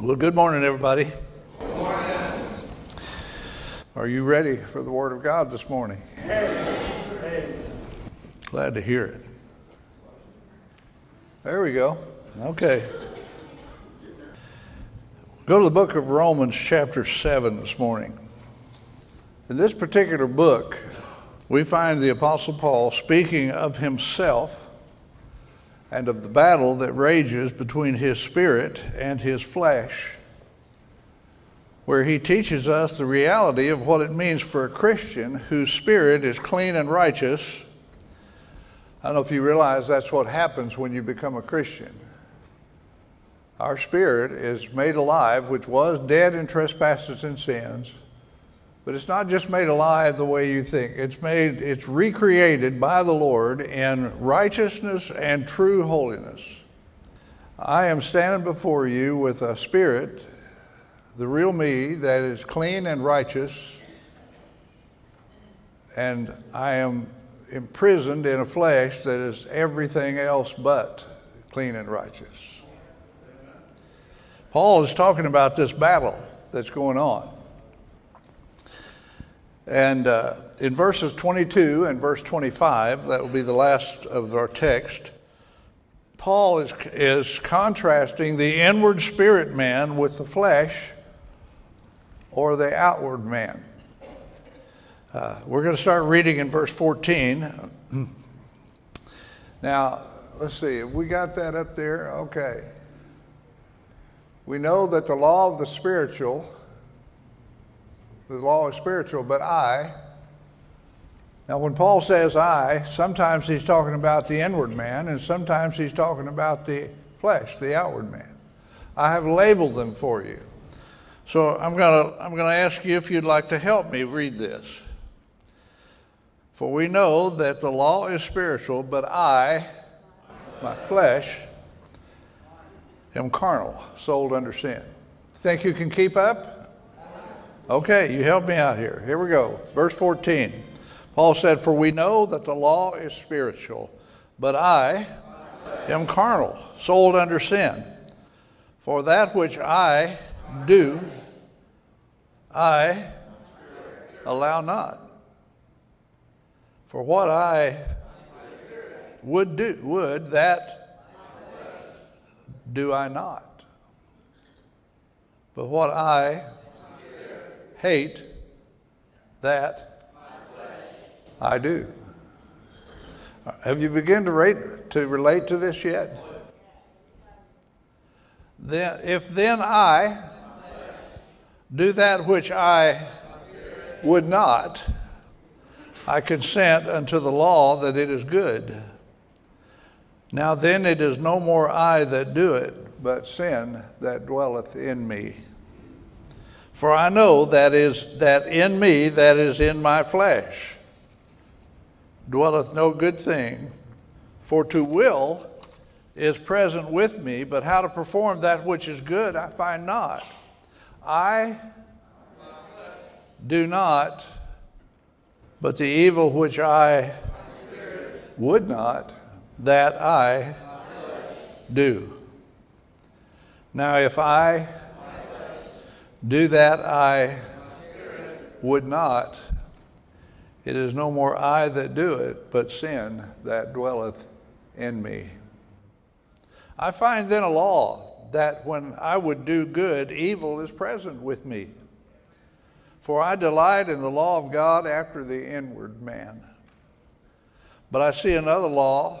Well, good morning, everybody. Good morning. Are you ready for the Word of God this morning? Glad to hear it. There we go. Okay. Go to the book of Romans, chapter 7, this morning. In this particular book, we find the Apostle Paul speaking of himself and of the battle that rages between his spirit and his flesh, where he teaches us the reality of what it means for a Christian whose spirit is clean and righteous. I don't know if you realize that's what happens when you become a Christian. Our spirit is made alive, which was dead in trespasses and sins but it's not just made alive the way you think. It's made, it's recreated by the Lord in righteousness and true holiness. I am standing before you with a spirit, the real me, that is clean and righteous, and I am imprisoned in a flesh that is everything else but clean and righteous. Paul is talking about this battle that's going on. And uh, in verses 22 and verse 25, that will be the last of our text, Paul is, is contrasting the inward spirit man with the flesh or the outward man. Uh, we're going to start reading in verse 14. now, let's see, we got that up there? Okay. We know that the law of the spiritual the law is spiritual, but I. Now, when Paul says I, sometimes he's talking about the inward man, and sometimes he's talking about the flesh, the outward man. I have labeled them for you. So I'm going to I'm going to ask you if you'd like to help me read this. For we know that the law is spiritual, but I, my flesh, am carnal, sold under sin. Think you can keep up? Okay, you help me out here. Here we go. Verse 14. Paul said, For we know that the law is spiritual, but I am carnal, sold under sin. For that which I do, I allow not. For what I would do, would, that do I not. But what I hate that I do. Have you begun to, rate, to relate to this yet? Then, if then I do that which I would not, I consent unto the law that it is good. Now then it is no more I that do it, but sin that dwelleth in me. For I know that is that in me, that is in my flesh, dwelleth no good thing. For to will is present with me, but how to perform that which is good I find not. I do not, but the evil which I would not, that I do. Now, if I do that I would not. It is no more I that do it, but sin that dwelleth in me. I find then a law that when I would do good, evil is present with me. For I delight in the law of God after the inward man. But I see another law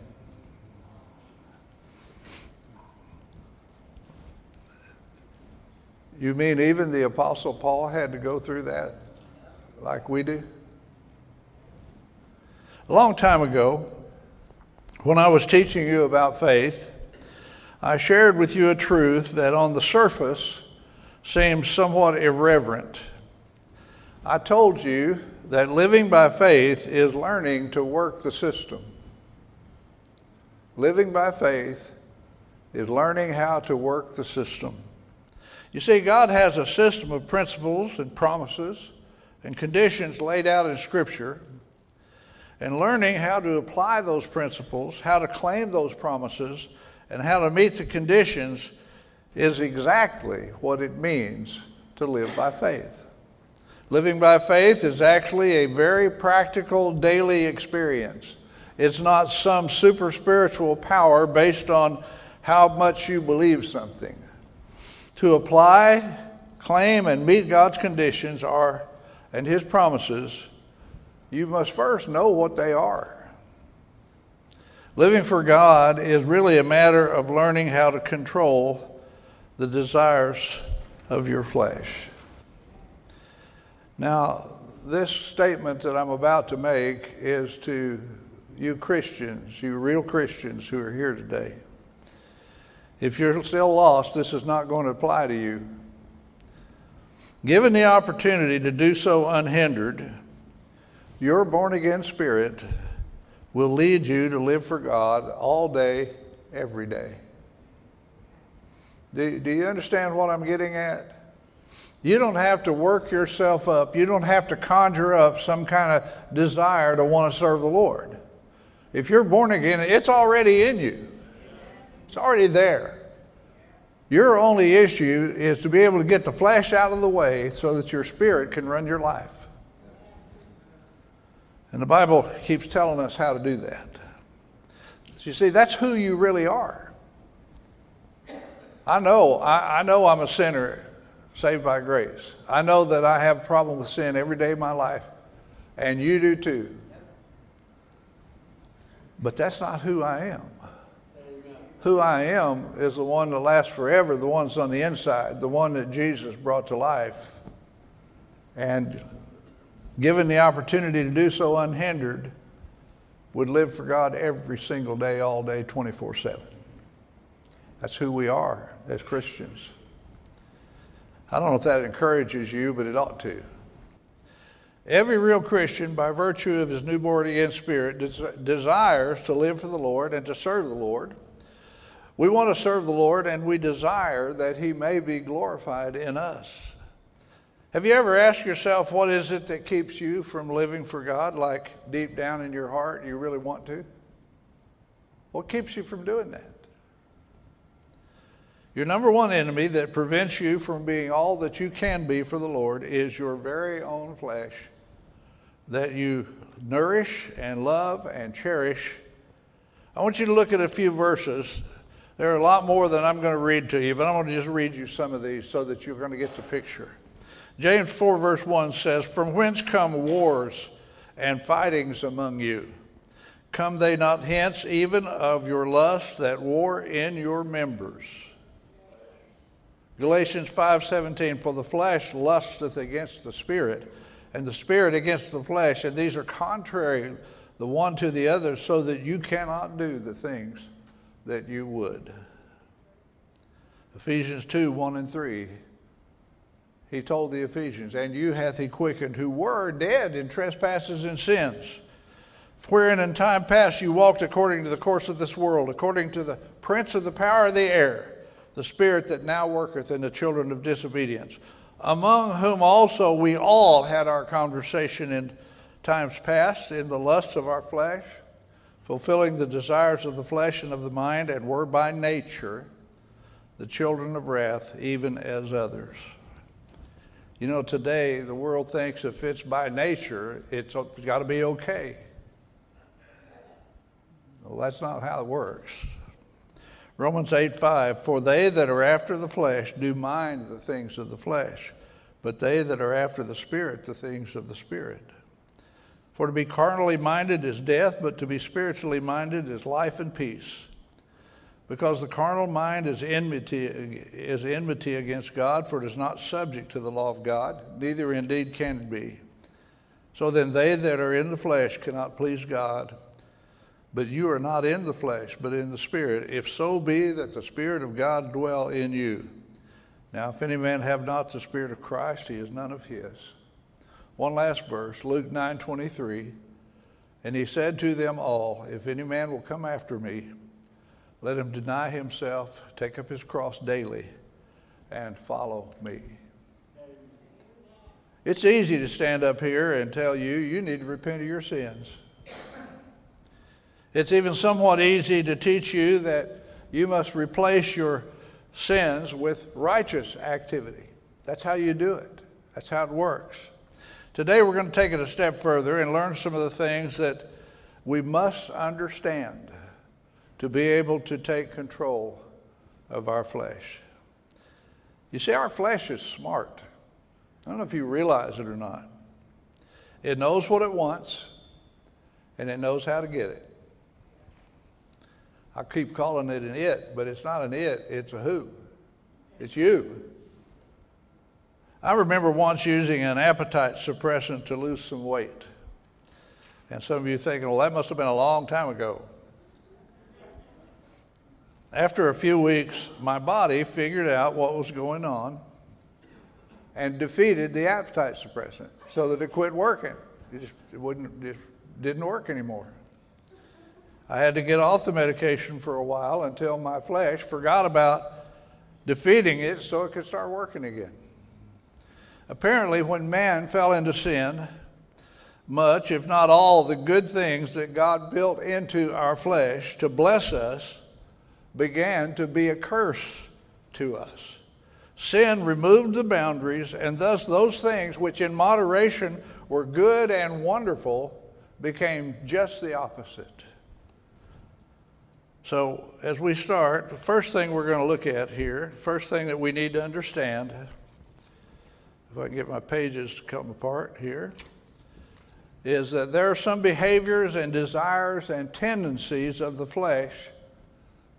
You mean even the Apostle Paul had to go through that like we do? A long time ago, when I was teaching you about faith, I shared with you a truth that on the surface seems somewhat irreverent. I told you that living by faith is learning to work the system. Living by faith is learning how to work the system. You see, God has a system of principles and promises and conditions laid out in Scripture, and learning how to apply those principles, how to claim those promises, and how to meet the conditions is exactly what it means to live by faith. Living by faith is actually a very practical daily experience. It's not some super spiritual power based on how much you believe something. To apply, claim, and meet God's conditions are and His promises, you must first know what they are. Living for God is really a matter of learning how to control the desires of your flesh. Now, this statement that I'm about to make is to you Christians, you real Christians who are here today. If you're still lost, this is not going to apply to you. Given the opportunity to do so unhindered, your born again spirit will lead you to live for God all day, every day. Do, do you understand what I'm getting at? You don't have to work yourself up. You don't have to conjure up some kind of desire to want to serve the Lord. If you're born again, it's already in you. It's already there. Your only issue is to be able to get the flesh out of the way so that your spirit can run your life. And the Bible keeps telling us how to do that. So You see, that's who you really are. I know, I, I know I'm a sinner saved by grace. I know that I have a problem with sin every day of my life, and you do too. But that's not who I am who I am is the one that lasts forever, the one's on the inside, the one that Jesus brought to life. And given the opportunity to do so unhindered, would live for God every single day, all day, 24 7. That's who we are as Christians. I don't know if that encourages you, but it ought to. Every real Christian, by virtue of his newborn again spirit, des- desires to live for the Lord and to serve the Lord. We want to serve the Lord and we desire that He may be glorified in us. Have you ever asked yourself, what is it that keeps you from living for God like deep down in your heart you really want to? What keeps you from doing that? Your number one enemy that prevents you from being all that you can be for the Lord is your very own flesh that you nourish and love and cherish. I want you to look at a few verses there are a lot more than I'm going to read to you, but I'm going to just read you some of these so that you're going to get the picture. James 4, verse 1 says, From whence come wars and fightings among you? Come they not hence even of your lust that war in your members? Galatians 5:17 For the flesh lusteth against the spirit and the spirit against the flesh and these are contrary the one to the other so that you cannot do the things that you would. Ephesians 2 1 and 3. He told the Ephesians, And you hath he quickened who were dead in trespasses and sins, wherein in time past you walked according to the course of this world, according to the prince of the power of the air, the spirit that now worketh in the children of disobedience, among whom also we all had our conversation in times past in the lusts of our flesh fulfilling the desires of the flesh and of the mind, and were by nature the children of wrath, even as others. You know, today the world thinks if it's by nature, it's got to be okay. Well, that's not how it works. Romans 8 5 For they that are after the flesh do mind the things of the flesh, but they that are after the Spirit, the things of the Spirit. For to be carnally minded is death, but to be spiritually minded is life and peace. Because the carnal mind is enmity, is enmity against God, for it is not subject to the law of God, neither indeed can it be. So then, they that are in the flesh cannot please God. But you are not in the flesh, but in the Spirit, if so be that the Spirit of God dwell in you. Now, if any man have not the Spirit of Christ, he is none of his. One last verse, Luke 9 23. And he said to them all, If any man will come after me, let him deny himself, take up his cross daily, and follow me. It's easy to stand up here and tell you you need to repent of your sins. It's even somewhat easy to teach you that you must replace your sins with righteous activity. That's how you do it, that's how it works. Today, we're going to take it a step further and learn some of the things that we must understand to be able to take control of our flesh. You see, our flesh is smart. I don't know if you realize it or not. It knows what it wants, and it knows how to get it. I keep calling it an it, but it's not an it, it's a who. It's you. I remember once using an appetite suppressant to lose some weight. And some of you thinking, well, that must have been a long time ago. After a few weeks, my body figured out what was going on and defeated the appetite suppressant so that it quit working. It just, it wouldn't, just didn't work anymore. I had to get off the medication for a while until my flesh forgot about defeating it so it could start working again. Apparently, when man fell into sin, much, if not all, the good things that God built into our flesh to bless us began to be a curse to us. Sin removed the boundaries, and thus those things which in moderation were good and wonderful became just the opposite. So, as we start, the first thing we're going to look at here, first thing that we need to understand if I can get my pages to come apart here, is that there are some behaviors and desires and tendencies of the flesh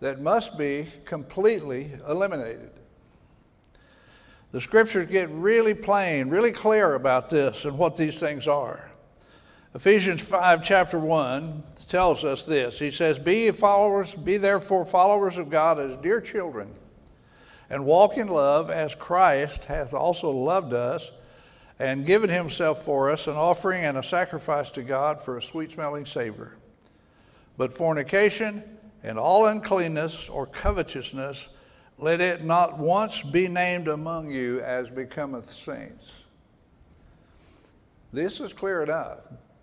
that must be completely eliminated. The scriptures get really plain, really clear about this and what these things are. Ephesians 5, chapter 1, tells us this. He says, Be followers, be therefore followers of God as dear children and walk in love as Christ hath also loved us and given himself for us, an offering and a sacrifice to God for a sweet smelling savor. But fornication and all uncleanness or covetousness, let it not once be named among you as becometh saints. This is clear enough.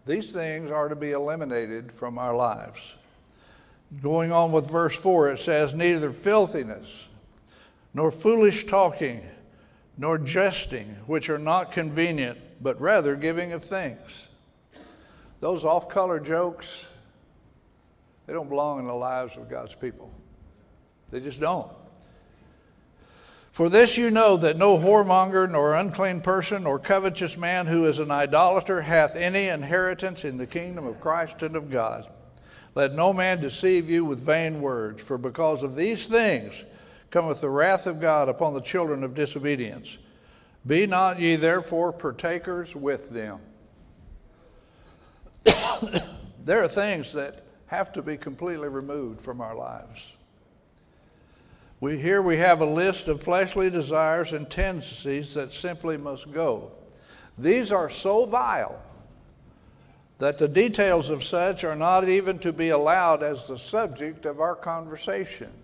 These things are to be eliminated from our lives. Going on with verse 4, it says, Neither filthiness, nor foolish talking, nor jesting, which are not convenient, but rather giving of thanks. Those off color jokes, they don't belong in the lives of God's people. They just don't. For this you know that no whoremonger, nor unclean person, nor covetous man who is an idolater hath any inheritance in the kingdom of Christ and of God. Let no man deceive you with vain words, for because of these things, cometh the wrath of God upon the children of disobedience. Be not ye therefore partakers with them. there are things that have to be completely removed from our lives. We, here we have a list of fleshly desires and tendencies that simply must go. These are so vile that the details of such are not even to be allowed as the subject of our conversations.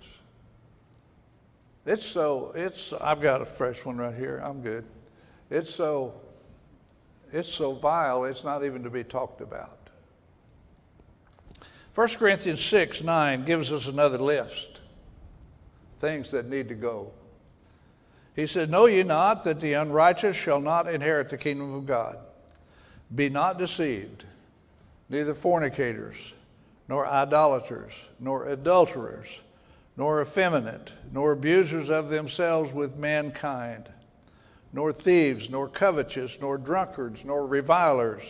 It's so, it's, I've got a fresh one right here. I'm good. It's so, it's so vile, it's not even to be talked about. 1 Corinthians 6 9 gives us another list things that need to go. He said, Know ye not that the unrighteous shall not inherit the kingdom of God? Be not deceived, neither fornicators, nor idolaters, nor adulterers nor effeminate, nor abusers of themselves with mankind, nor thieves, nor covetous, nor drunkards, nor revilers,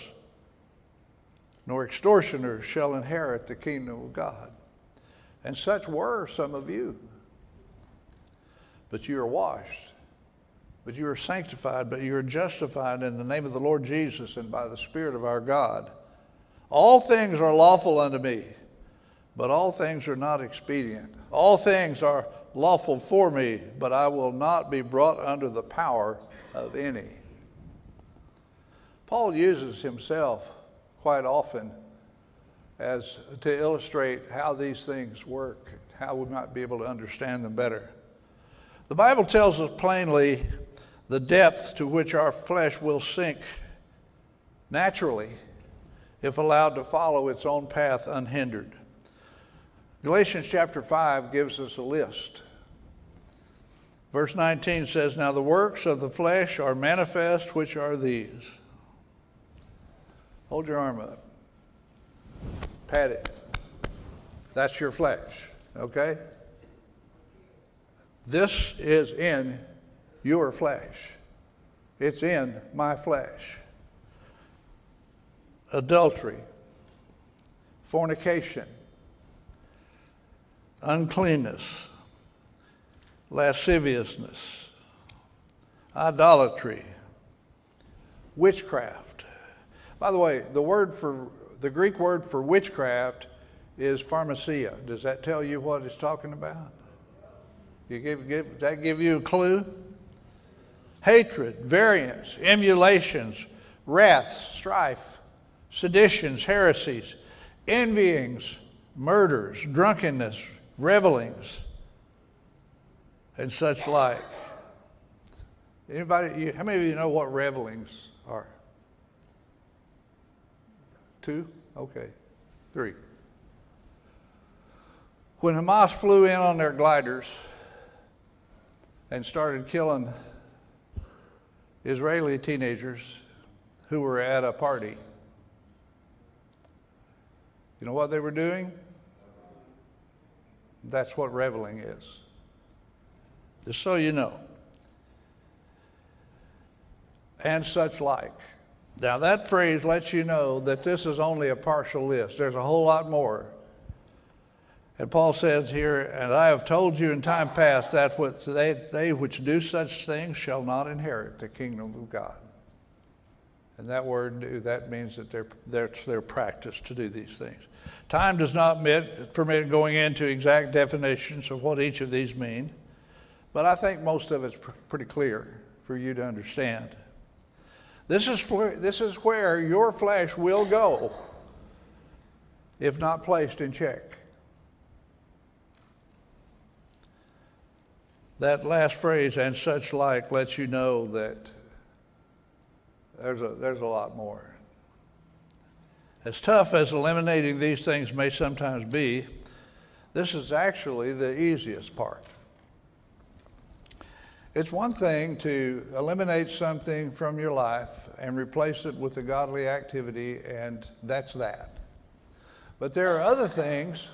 nor extortioners shall inherit the kingdom of God. And such were some of you. But you are washed, but you are sanctified, but you are justified in the name of the Lord Jesus and by the Spirit of our God. All things are lawful unto me but all things are not expedient. All things are lawful for me, but I will not be brought under the power of any. Paul uses himself quite often as to illustrate how these things work, how we might be able to understand them better. The Bible tells us plainly the depth to which our flesh will sink naturally if allowed to follow its own path unhindered. Galatians chapter 5 gives us a list. Verse 19 says, Now the works of the flesh are manifest, which are these. Hold your arm up. Pat it. That's your flesh, okay? This is in your flesh. It's in my flesh. Adultery, fornication, uncleanness, lasciviousness, idolatry, witchcraft. By the way, the word for the Greek word for witchcraft is pharmakeia. Does that tell you what it's talking about? You give, give, that give you a clue? Hatred, variance, emulations, wrath, strife, seditions, heresies, envyings, murders, drunkenness, revelings, and such like. Anybody, how many of you know what revelings are? Two? Okay. Three. When Hamas flew in on their gliders and started killing Israeli teenagers who were at a party, you know what they were doing? That's what reveling is. Just so you know. And such like. Now, that phrase lets you know that this is only a partial list. There's a whole lot more. And Paul says here, And I have told you in time past that they, they which do such things shall not inherit the kingdom of God. And that word, that means that they're, that's their practice to do these things. Time does not permit, permit going into exact definitions of what each of these mean, but I think most of it's pr- pretty clear for you to understand. This is, this is where your flesh will go if not placed in check. That last phrase, and such like, lets you know that there's a, there's a lot more. As tough as eliminating these things may sometimes be, this is actually the easiest part. It's one thing to eliminate something from your life and replace it with a godly activity, and that's that. But there are other things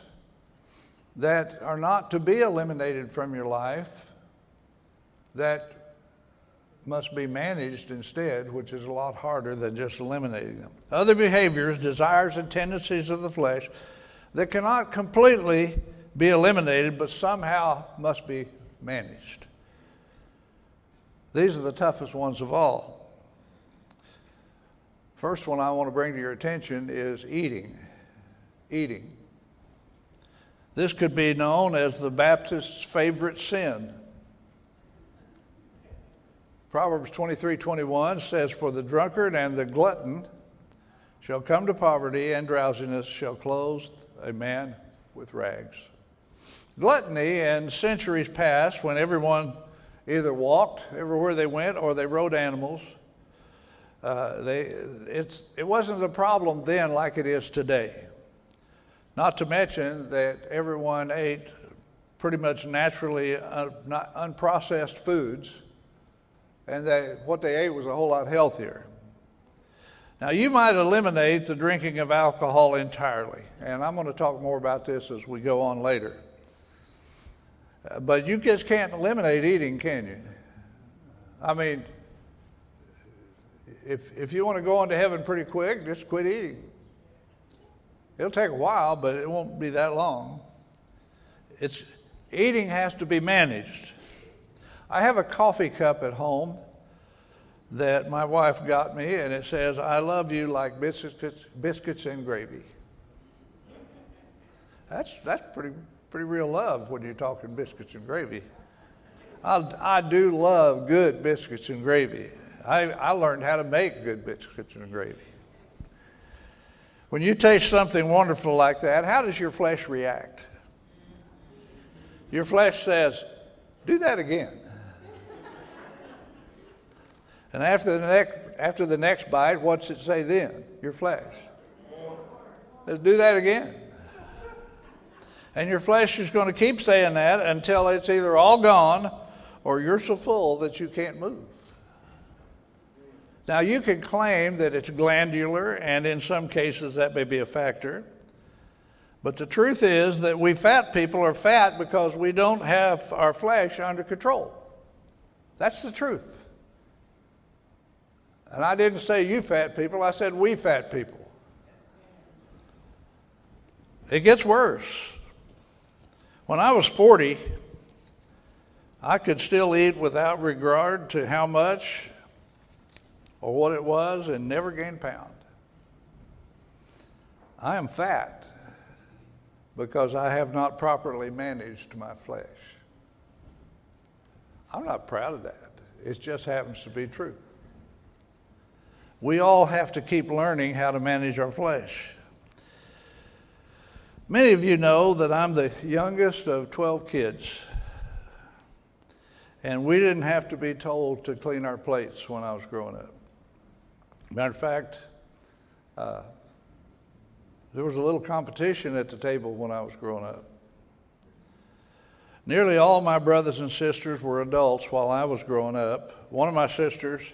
that are not to be eliminated from your life that must be managed instead, which is a lot harder than just eliminating them. Other behaviors, desires, and tendencies of the flesh that cannot completely be eliminated, but somehow must be managed. These are the toughest ones of all. First one I want to bring to your attention is eating. Eating. This could be known as the Baptist's favorite sin. Proverbs 23 21 says, For the drunkard and the glutton shall come to poverty, and drowsiness shall clothe a man with rags. Gluttony in centuries past, when everyone either walked everywhere they went or they rode animals, uh, they, it's, it wasn't a problem then like it is today. Not to mention that everyone ate pretty much naturally uh, unprocessed foods and they, what they ate was a whole lot healthier. Now, you might eliminate the drinking of alcohol entirely, and I'm going to talk more about this as we go on later. Uh, but you just can't eliminate eating, can you? I mean, if, if you want to go into heaven pretty quick, just quit eating. It'll take a while, but it won't be that long. It's, eating has to be managed. I have a coffee cup at home that my wife got me, and it says, I love you like biscuits, biscuits and gravy. That's, that's pretty, pretty real love when you're talking biscuits and gravy. I, I do love good biscuits and gravy. I, I learned how to make good biscuits and gravy. When you taste something wonderful like that, how does your flesh react? Your flesh says, Do that again. And after the next, after the next bite, what's it say then? Your flesh. Let's do that again. And your flesh is going to keep saying that until it's either all gone or you're so full that you can't move. Now, you can claim that it's glandular, and in some cases that may be a factor. But the truth is that we fat people are fat because we don't have our flesh under control. That's the truth. And I didn't say you fat people, I said we fat people. It gets worse. When I was 40, I could still eat without regard to how much or what it was and never gain pound. I am fat because I have not properly managed my flesh. I'm not proud of that. It just happens to be true. We all have to keep learning how to manage our flesh. Many of you know that I'm the youngest of 12 kids. And we didn't have to be told to clean our plates when I was growing up. Matter of fact, uh, there was a little competition at the table when I was growing up. Nearly all my brothers and sisters were adults while I was growing up. One of my sisters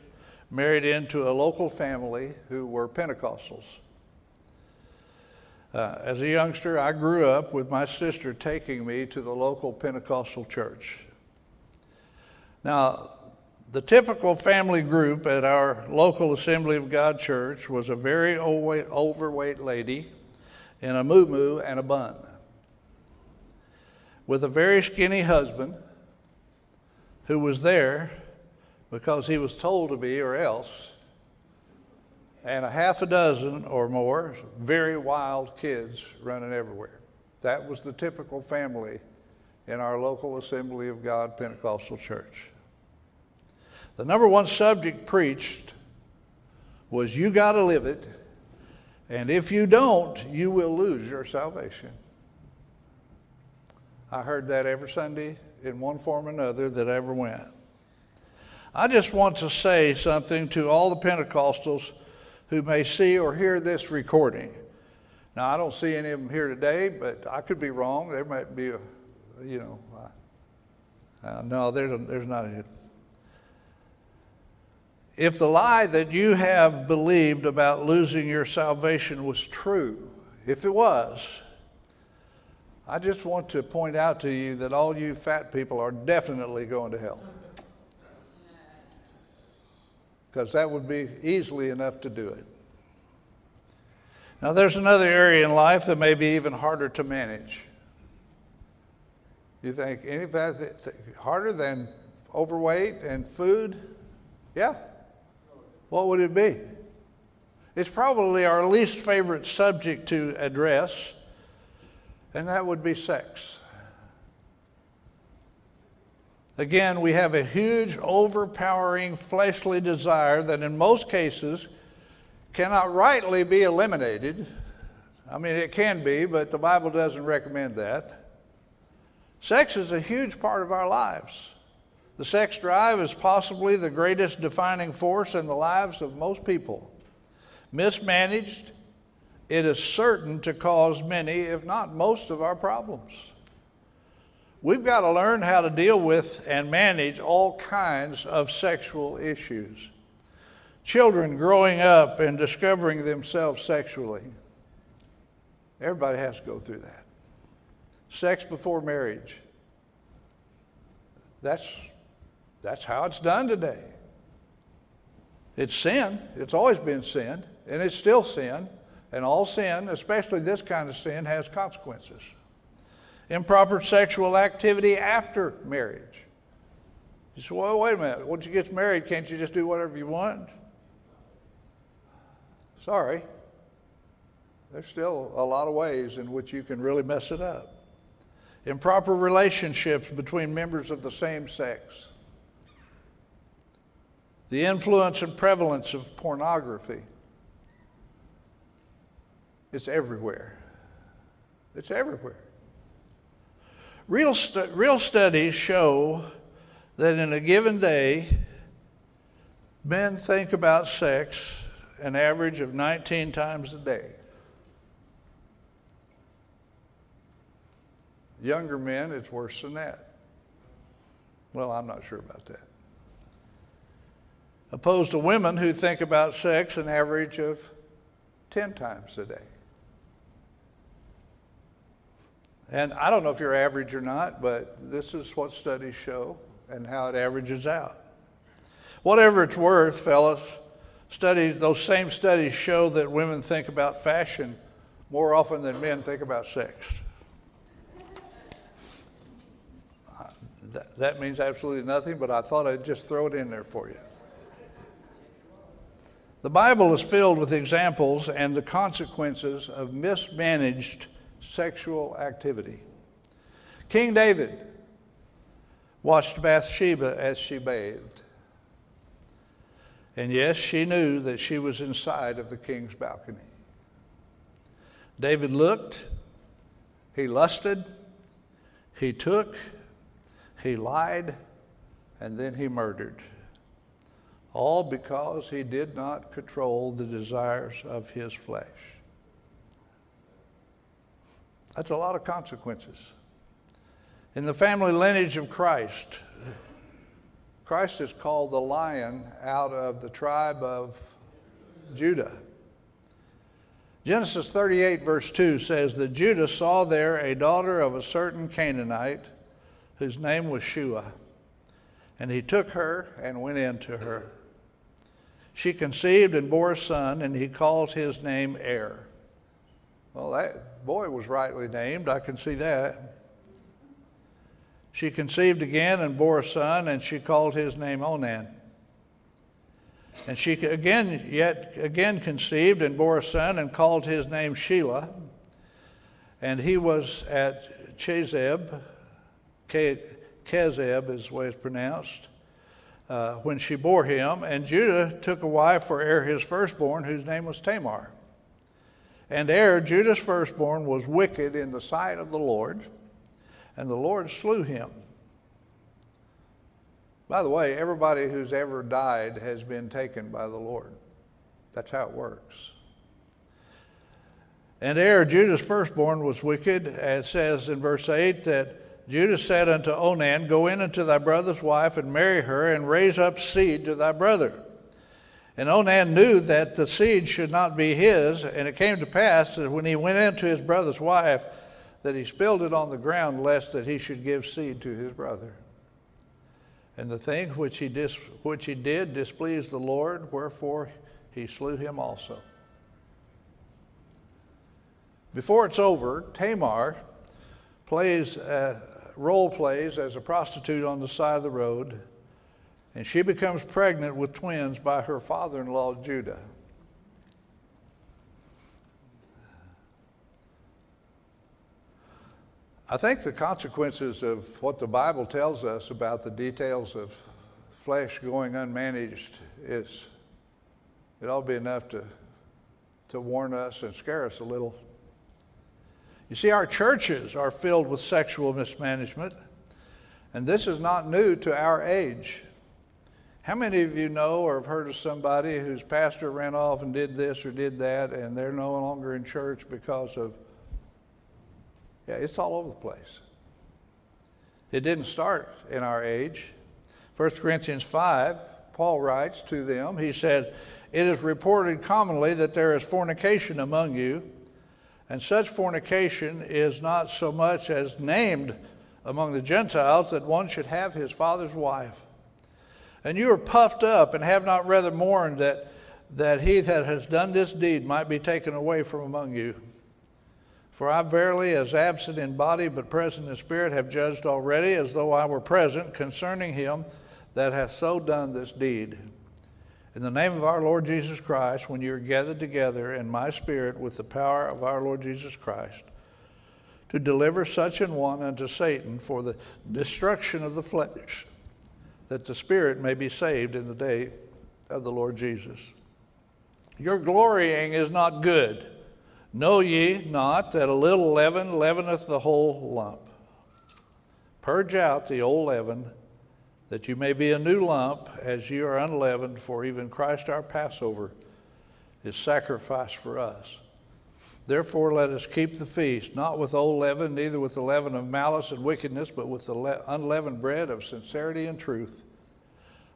married into a local family who were Pentecostals. Uh, as a youngster, I grew up with my sister taking me to the local Pentecostal church. Now, the typical family group at our local Assembly of God church was a very overweight lady in a moo and a bun with a very skinny husband who was there because he was told to be or else and a half a dozen or more very wild kids running everywhere. That was the typical family in our local Assembly of God Pentecostal Church. The number one subject preached was you got to live it, and if you don't, you will lose your salvation. I heard that every Sunday in one form or another that I ever went. I just want to say something to all the Pentecostals who may see or hear this recording. Now, I don't see any of them here today, but I could be wrong. There might be a, you know, uh, no, there's, there's not a. If the lie that you have believed about losing your salvation was true, if it was, I just want to point out to you that all you fat people are definitely going to hell because that would be easily enough to do it. Now, there's another area in life that may be even harder to manage. You think any harder than overweight and food? Yeah. What would it be? It's probably our least favorite subject to address, and that would be sex. Again, we have a huge, overpowering fleshly desire that in most cases cannot rightly be eliminated. I mean, it can be, but the Bible doesn't recommend that. Sex is a huge part of our lives. The sex drive is possibly the greatest defining force in the lives of most people. Mismanaged, it is certain to cause many, if not most, of our problems. We've got to learn how to deal with and manage all kinds of sexual issues. Children growing up and discovering themselves sexually. Everybody has to go through that. Sex before marriage. That's, that's how it's done today. It's sin. It's always been sin, and it's still sin. And all sin, especially this kind of sin, has consequences improper sexual activity after marriage. You say, well, wait a minute. Once you get married, can't you just do whatever you want? Sorry. There's still a lot of ways in which you can really mess it up. Improper relationships between members of the same sex. the influence and prevalence of pornography. It's everywhere. It's everywhere. Real, stu- real studies show that in a given day, men think about sex an average of 19 times a day. Younger men, it's worse than that. Well, I'm not sure about that. Opposed to women who think about sex an average of 10 times a day. And I don't know if you're average or not, but this is what studies show and how it averages out. Whatever it's worth, fellas, studies, those same studies show that women think about fashion more often than men think about sex. That, that means absolutely nothing, but I thought I'd just throw it in there for you. The Bible is filled with examples and the consequences of mismanaged sexual activity. King David watched Bathsheba as she bathed. And yes, she knew that she was inside of the king's balcony. David looked, he lusted, he took, he lied, and then he murdered. All because he did not control the desires of his flesh. That's a lot of consequences. In the family lineage of Christ, Christ is called the lion out of the tribe of Judah. Genesis 38, verse 2 says that Judah saw there a daughter of a certain Canaanite whose name was Shua, and he took her and went in to her. She conceived and bore a son, and he called his name Er. Well, that boy was rightly named. I can see that. She conceived again and bore a son, and she called his name Onan. And she again, yet again conceived and bore a son, and called his name Shelah. And he was at Chezib, Kezeb is the way it's pronounced, uh, when she bore him. And Judah took a wife for Er, his firstborn, whose name was Tamar. And Er, Judah's firstborn, was wicked in the sight of the Lord, and the Lord slew him. By the way, everybody who's ever died has been taken by the Lord. That's how it works. And Er, Judah's firstborn, was wicked. It says in verse 8 that Judah said unto Onan, Go in unto thy brother's wife and marry her, and raise up seed to thy brother. And Onan knew that the seed should not be his, and it came to pass that when he went into his brother's wife, that he spilled it on the ground, lest that he should give seed to his brother. And the thing which he, dis, which he did displeased the Lord, wherefore he slew him also. Before it's over, Tamar plays, uh, role plays as a prostitute on the side of the road and she becomes pregnant with twins by her father in law, Judah. I think the consequences of what the Bible tells us about the details of flesh going unmanaged is it ought to be enough to, to warn us and scare us a little. You see, our churches are filled with sexual mismanagement, and this is not new to our age. How many of you know or have heard of somebody whose pastor ran off and did this or did that, and they're no longer in church because of, yeah, it's all over the place. It didn't start in our age. 1 Corinthians 5, Paul writes to them, he said, It is reported commonly that there is fornication among you, and such fornication is not so much as named among the Gentiles that one should have his father's wife. And you are puffed up and have not rather mourned that, that he that has done this deed might be taken away from among you. For I verily, as absent in body but present in spirit, have judged already, as though I were present, concerning him that hath so done this deed. In the name of our Lord Jesus Christ, when you are gathered together in my spirit with the power of our Lord Jesus Christ, to deliver such an one unto Satan for the destruction of the flesh that the spirit may be saved in the day of the Lord Jesus. Your glorying is not good. Know ye not that a little leaven leaveneth the whole lump? Purge out the old leaven, that you may be a new lump, as you are unleavened, for even Christ our Passover is sacrificed for us. Therefore, let us keep the feast, not with old leaven, neither with the leaven of malice and wickedness, but with the le- unleavened bread of sincerity and truth.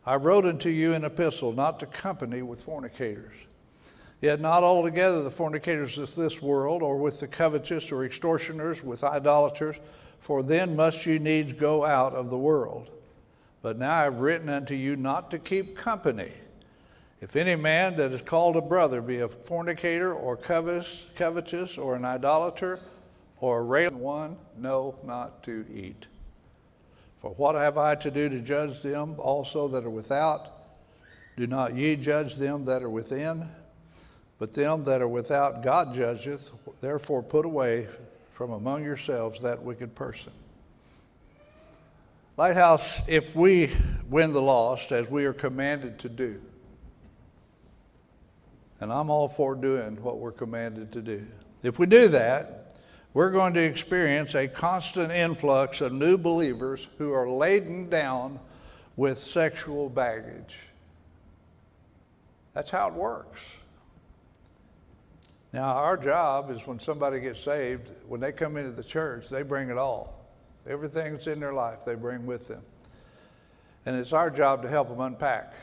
I wrote unto you an epistle, not to company with fornicators. Yet not altogether the fornicators of this world, or with the covetous, or extortioners, with idolaters, for then must you needs go out of the world. But now I have written unto you not to keep company if any man that is called a brother be a fornicator or covetous, covetous or an idolater or a railing one, know not to eat. For what have I to do to judge them also that are without? Do not ye judge them that are within, but them that are without God judgeth. Therefore put away from among yourselves that wicked person. Lighthouse, if we win the lost as we are commanded to do, and I'm all for doing what we're commanded to do. If we do that, we're going to experience a constant influx of new believers who are laden down with sexual baggage. That's how it works. Now, our job is when somebody gets saved, when they come into the church, they bring it all. Everything that's in their life, they bring with them. And it's our job to help them unpack,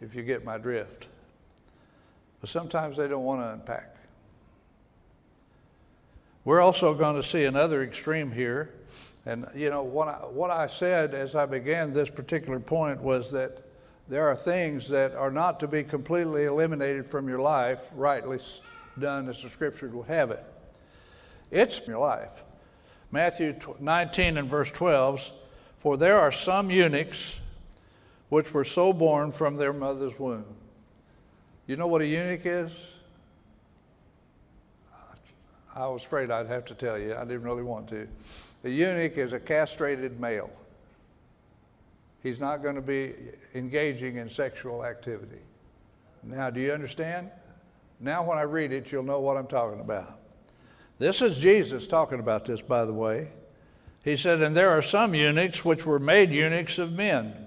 if you get my drift. But sometimes they don't want to unpack. We're also going to see another extreme here. And, you know, what I, what I said as I began this particular point was that there are things that are not to be completely eliminated from your life, rightly done as the scripture will have it. It's your life. Matthew 19 and verse 12 For there are some eunuchs which were so born from their mother's womb. You know what a eunuch is? I was afraid I'd have to tell you. I didn't really want to. A eunuch is a castrated male. He's not going to be engaging in sexual activity. Now, do you understand? Now, when I read it, you'll know what I'm talking about. This is Jesus talking about this, by the way. He said, And there are some eunuchs which were made eunuchs of men.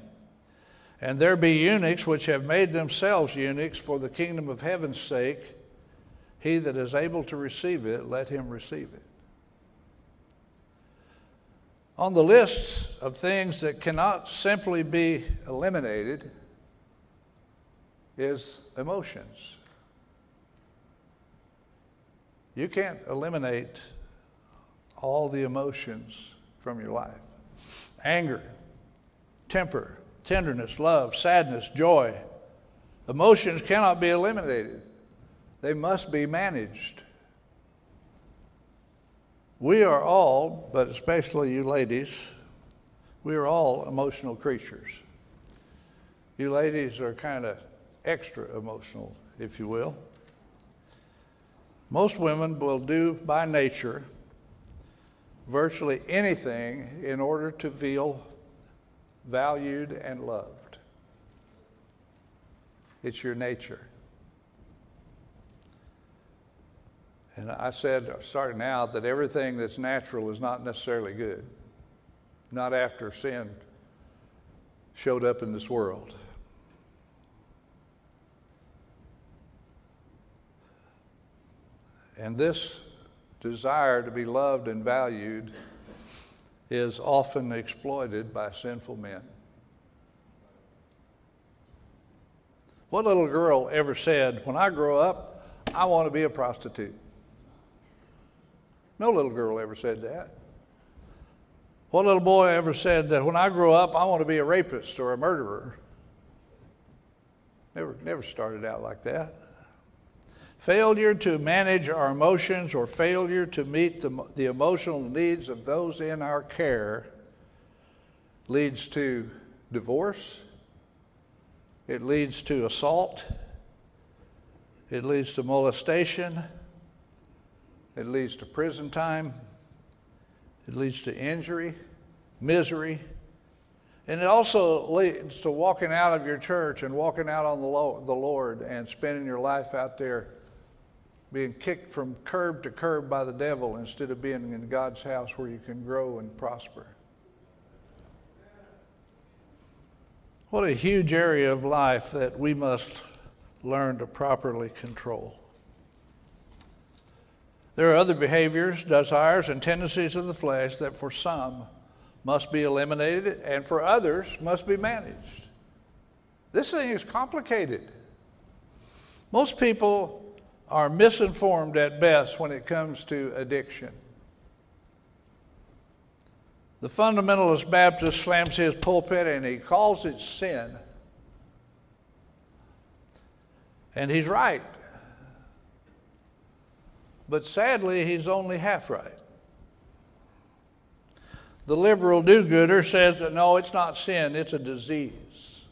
And there be eunuchs which have made themselves eunuchs for the kingdom of heaven's sake. He that is able to receive it, let him receive it. On the list of things that cannot simply be eliminated is emotions. You can't eliminate all the emotions from your life anger, temper, tenderness, love, sadness, joy. Emotions cannot be eliminated, they must be managed. We are all, but especially you ladies, we are all emotional creatures. You ladies are kind of extra emotional, if you will. Most women will do by nature virtually anything in order to feel valued, and loved. It's your nature. And I said, starting out, that everything that's natural is not necessarily good, not after sin showed up in this world. And this desire to be loved and valued is often exploited by sinful men. What little girl ever said, When I grow up, I want to be a prostitute? No little girl ever said that. What little boy ever said that when I grow up, I want to be a rapist or a murderer? Never, never started out like that. Failure to manage our emotions or failure to meet the, the emotional needs of those in our care leads to divorce, it leads to assault, it leads to molestation, it leads to prison time, it leads to injury, misery, And it also leads to walking out of your church and walking out on the Lord and spending your life out there being kicked from curb to curb by the devil instead of being in God's house where you can grow and prosper. What a huge area of life that we must learn to properly control. There are other behaviors, desires, and tendencies of the flesh that for some must be eliminated and for others must be managed. This thing is complicated. Most people are misinformed at best when it comes to addiction. The fundamentalist Baptist slams his pulpit and he calls it sin. And he's right. But sadly, he's only half right. The liberal do gooder says that no, it's not sin, it's a disease.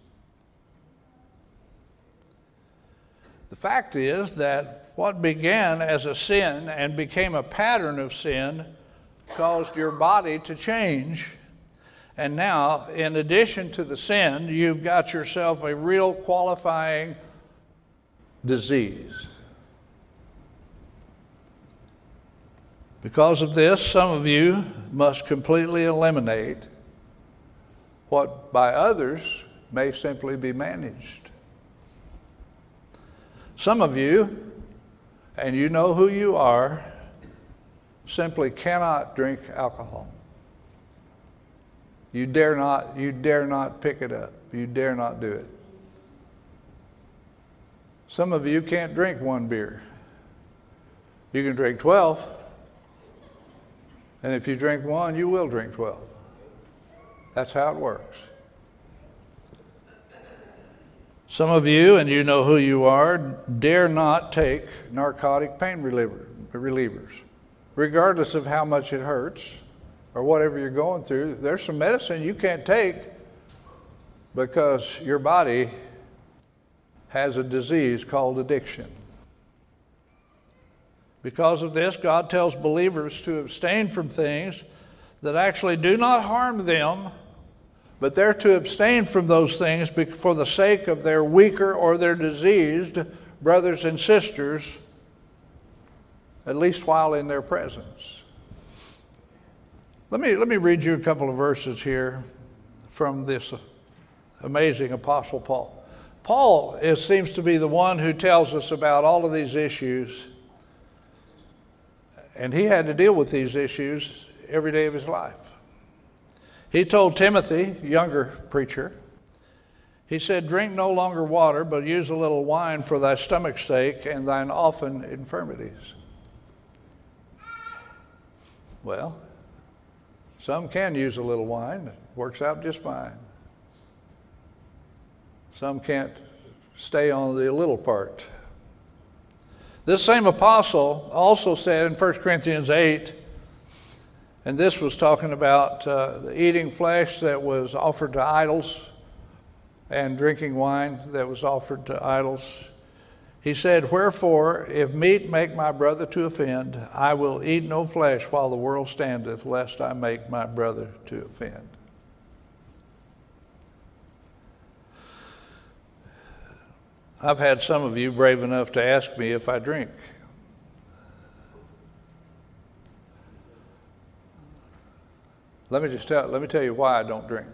The fact is that what began as a sin and became a pattern of sin caused your body to change. And now, in addition to the sin, you've got yourself a real qualifying disease. Because of this, some of you must completely eliminate what by others may simply be managed. Some of you, and you know who you are, simply cannot drink alcohol. You dare not, you dare not pick it up. You dare not do it. Some of you can't drink one beer. You can drink 12. And if you drink one, you will drink 12. That's how it works. Some of you, and you know who you are, dare not take narcotic pain reliever, relievers, regardless of how much it hurts or whatever you're going through. There's some medicine you can't take because your body has a disease called addiction. Because of this, God tells believers to abstain from things that actually do not harm them, but they're to abstain from those things for the sake of their weaker or their diseased brothers and sisters, at least while in their presence. Let me, let me read you a couple of verses here from this amazing Apostle Paul. Paul is, seems to be the one who tells us about all of these issues and he had to deal with these issues every day of his life. He told Timothy, younger preacher, he said, Drink no longer water, but use a little wine for thy stomach's sake and thine often infirmities. Well, some can use a little wine, it works out just fine. Some can't stay on the little part. This same apostle also said in 1 Corinthians 8, and this was talking about uh, eating flesh that was offered to idols and drinking wine that was offered to idols. He said, Wherefore, if meat make my brother to offend, I will eat no flesh while the world standeth, lest I make my brother to offend. I've had some of you brave enough to ask me if I drink. Let me just tell, let me tell you why I don't drink.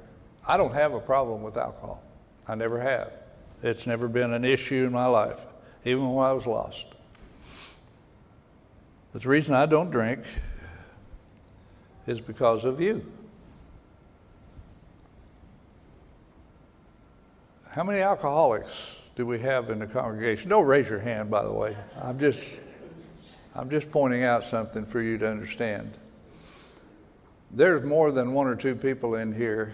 I don't have a problem with alcohol. I never have. It's never been an issue in my life, even when I was lost. But the reason I don't drink is because of you. How many alcoholics do we have in the congregation? Don't raise your hand, by the way. I'm just, I'm just pointing out something for you to understand. There's more than one or two people in here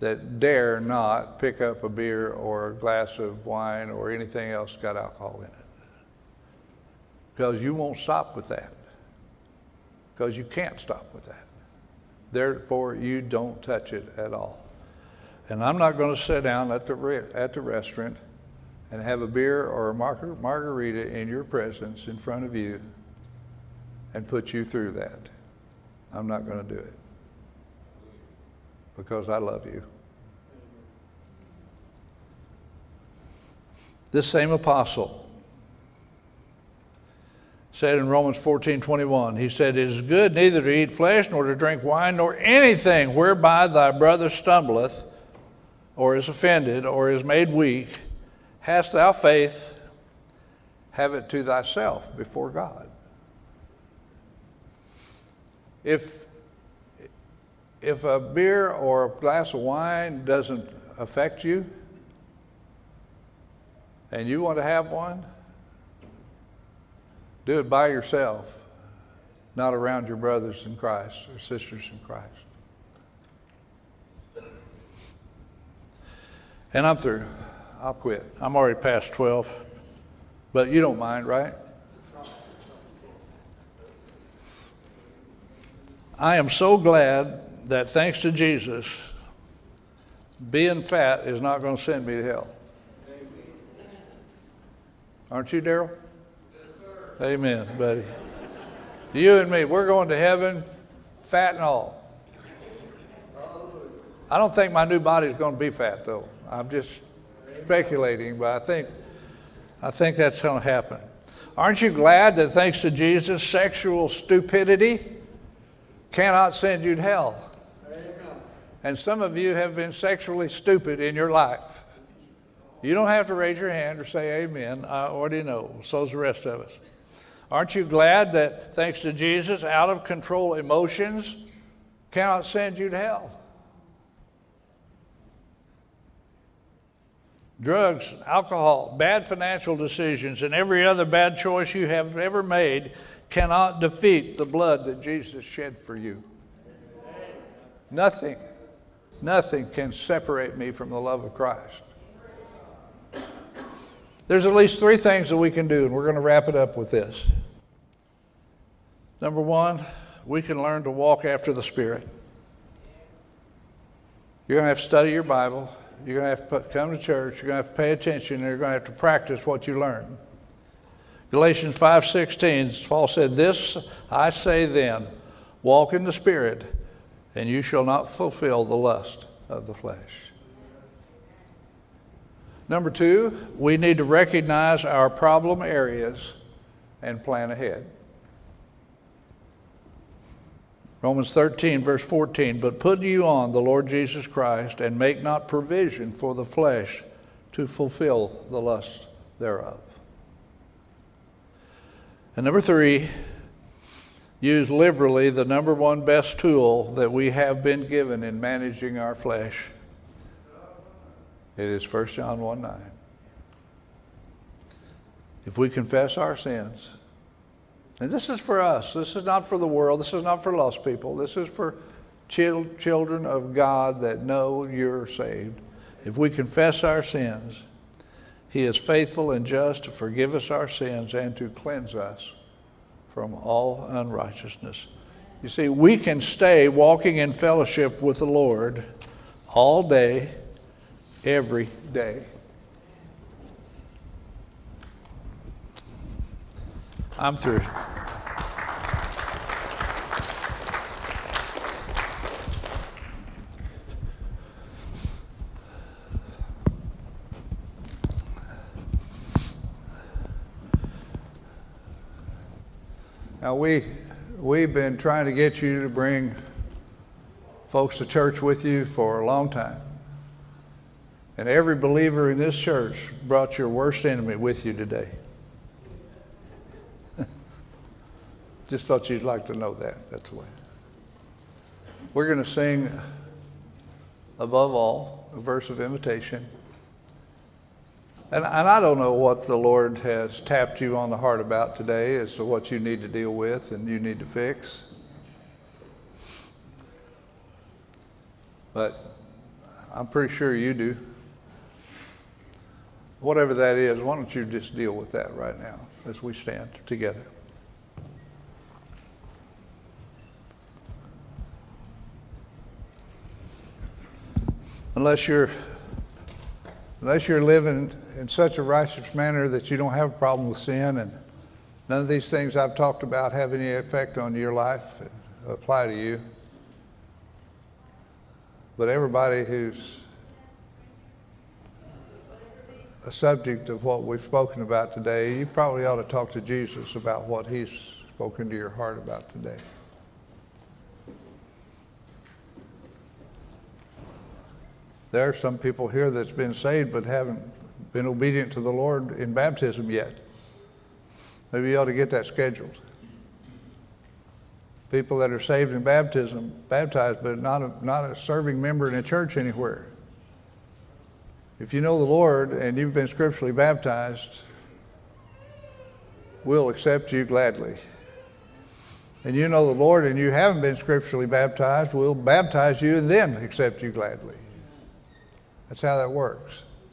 that dare not pick up a beer or a glass of wine or anything else got alcohol in it. Because you won't stop with that. Because you can't stop with that. Therefore, you don't touch it at all. And I'm not going to sit down at the, re- at the restaurant and have a beer or a mar- margarita in your presence in front of you and put you through that. I'm not going to do it because I love you. This same apostle said in Romans 14 21, he said, It is good neither to eat flesh nor to drink wine nor anything whereby thy brother stumbleth or is offended or is made weak. Hast thou faith? Have it to thyself before God. If, if a beer or a glass of wine doesn't affect you, and you want to have one, do it by yourself, not around your brothers in Christ or sisters in Christ. And I'm through. I'll quit. I'm already past 12. But you don't mind, right? I am so glad that thanks to Jesus, being fat is not going to send me to hell. Aren't you, Daryl? Amen, buddy. You and me, we're going to heaven, fat and all. I don't think my new body is going to be fat, though. I'm just speculating, but I think, I think that's going to happen. Aren't you glad that thanks to Jesus, sexual stupidity cannot send you to hell? And some of you have been sexually stupid in your life. You don't have to raise your hand or say amen. I already know. So's the rest of us. Aren't you glad that thanks to Jesus, out of control emotions cannot send you to hell? Drugs, alcohol, bad financial decisions, and every other bad choice you have ever made cannot defeat the blood that Jesus shed for you. Nothing, nothing can separate me from the love of Christ. There's at least three things that we can do, and we're going to wrap it up with this. Number one, we can learn to walk after the Spirit. You're going to have to study your Bible. You're going to have to come to church. You're going to have to pay attention. And you're going to have to practice what you learn. Galatians 5:16, Paul said, "This I say then, walk in the Spirit, and you shall not fulfill the lust of the flesh." Number two, we need to recognize our problem areas and plan ahead. Romans 13, verse 14, but put you on the Lord Jesus Christ and make not provision for the flesh to fulfill the lust thereof. And number three, use liberally the number one best tool that we have been given in managing our flesh. It is 1 John 1 9. If we confess our sins, and this is for us. This is not for the world. This is not for lost people. This is for children of God that know you're saved. If we confess our sins, He is faithful and just to forgive us our sins and to cleanse us from all unrighteousness. You see, we can stay walking in fellowship with the Lord all day, every day. I'm through. Now, we, we've been trying to get you to bring folks to church with you for a long time. And every believer in this church brought your worst enemy with you today. Just thought you'd like to know that. That's the way. We're going to sing, above all, a verse of invitation. And, and I don't know what the Lord has tapped you on the heart about today as to what you need to deal with and you need to fix. But I'm pretty sure you do. Whatever that is, why don't you just deal with that right now as we stand together? Unless you're unless you're living in such a righteous manner that you don't have a problem with sin and none of these things I've talked about have any effect on your life apply to you. But everybody who's a subject of what we've spoken about today, you probably ought to talk to Jesus about what he's spoken to your heart about today. There are some people here that's been saved but haven't been obedient to the Lord in baptism yet. Maybe you ought to get that scheduled. People that are saved in baptism, baptized, but not a, not a serving member in a church anywhere. If you know the Lord and you've been scripturally baptized, we'll accept you gladly. And you know the Lord and you haven't been scripturally baptized, we'll baptize you and then accept you gladly. That's how that works.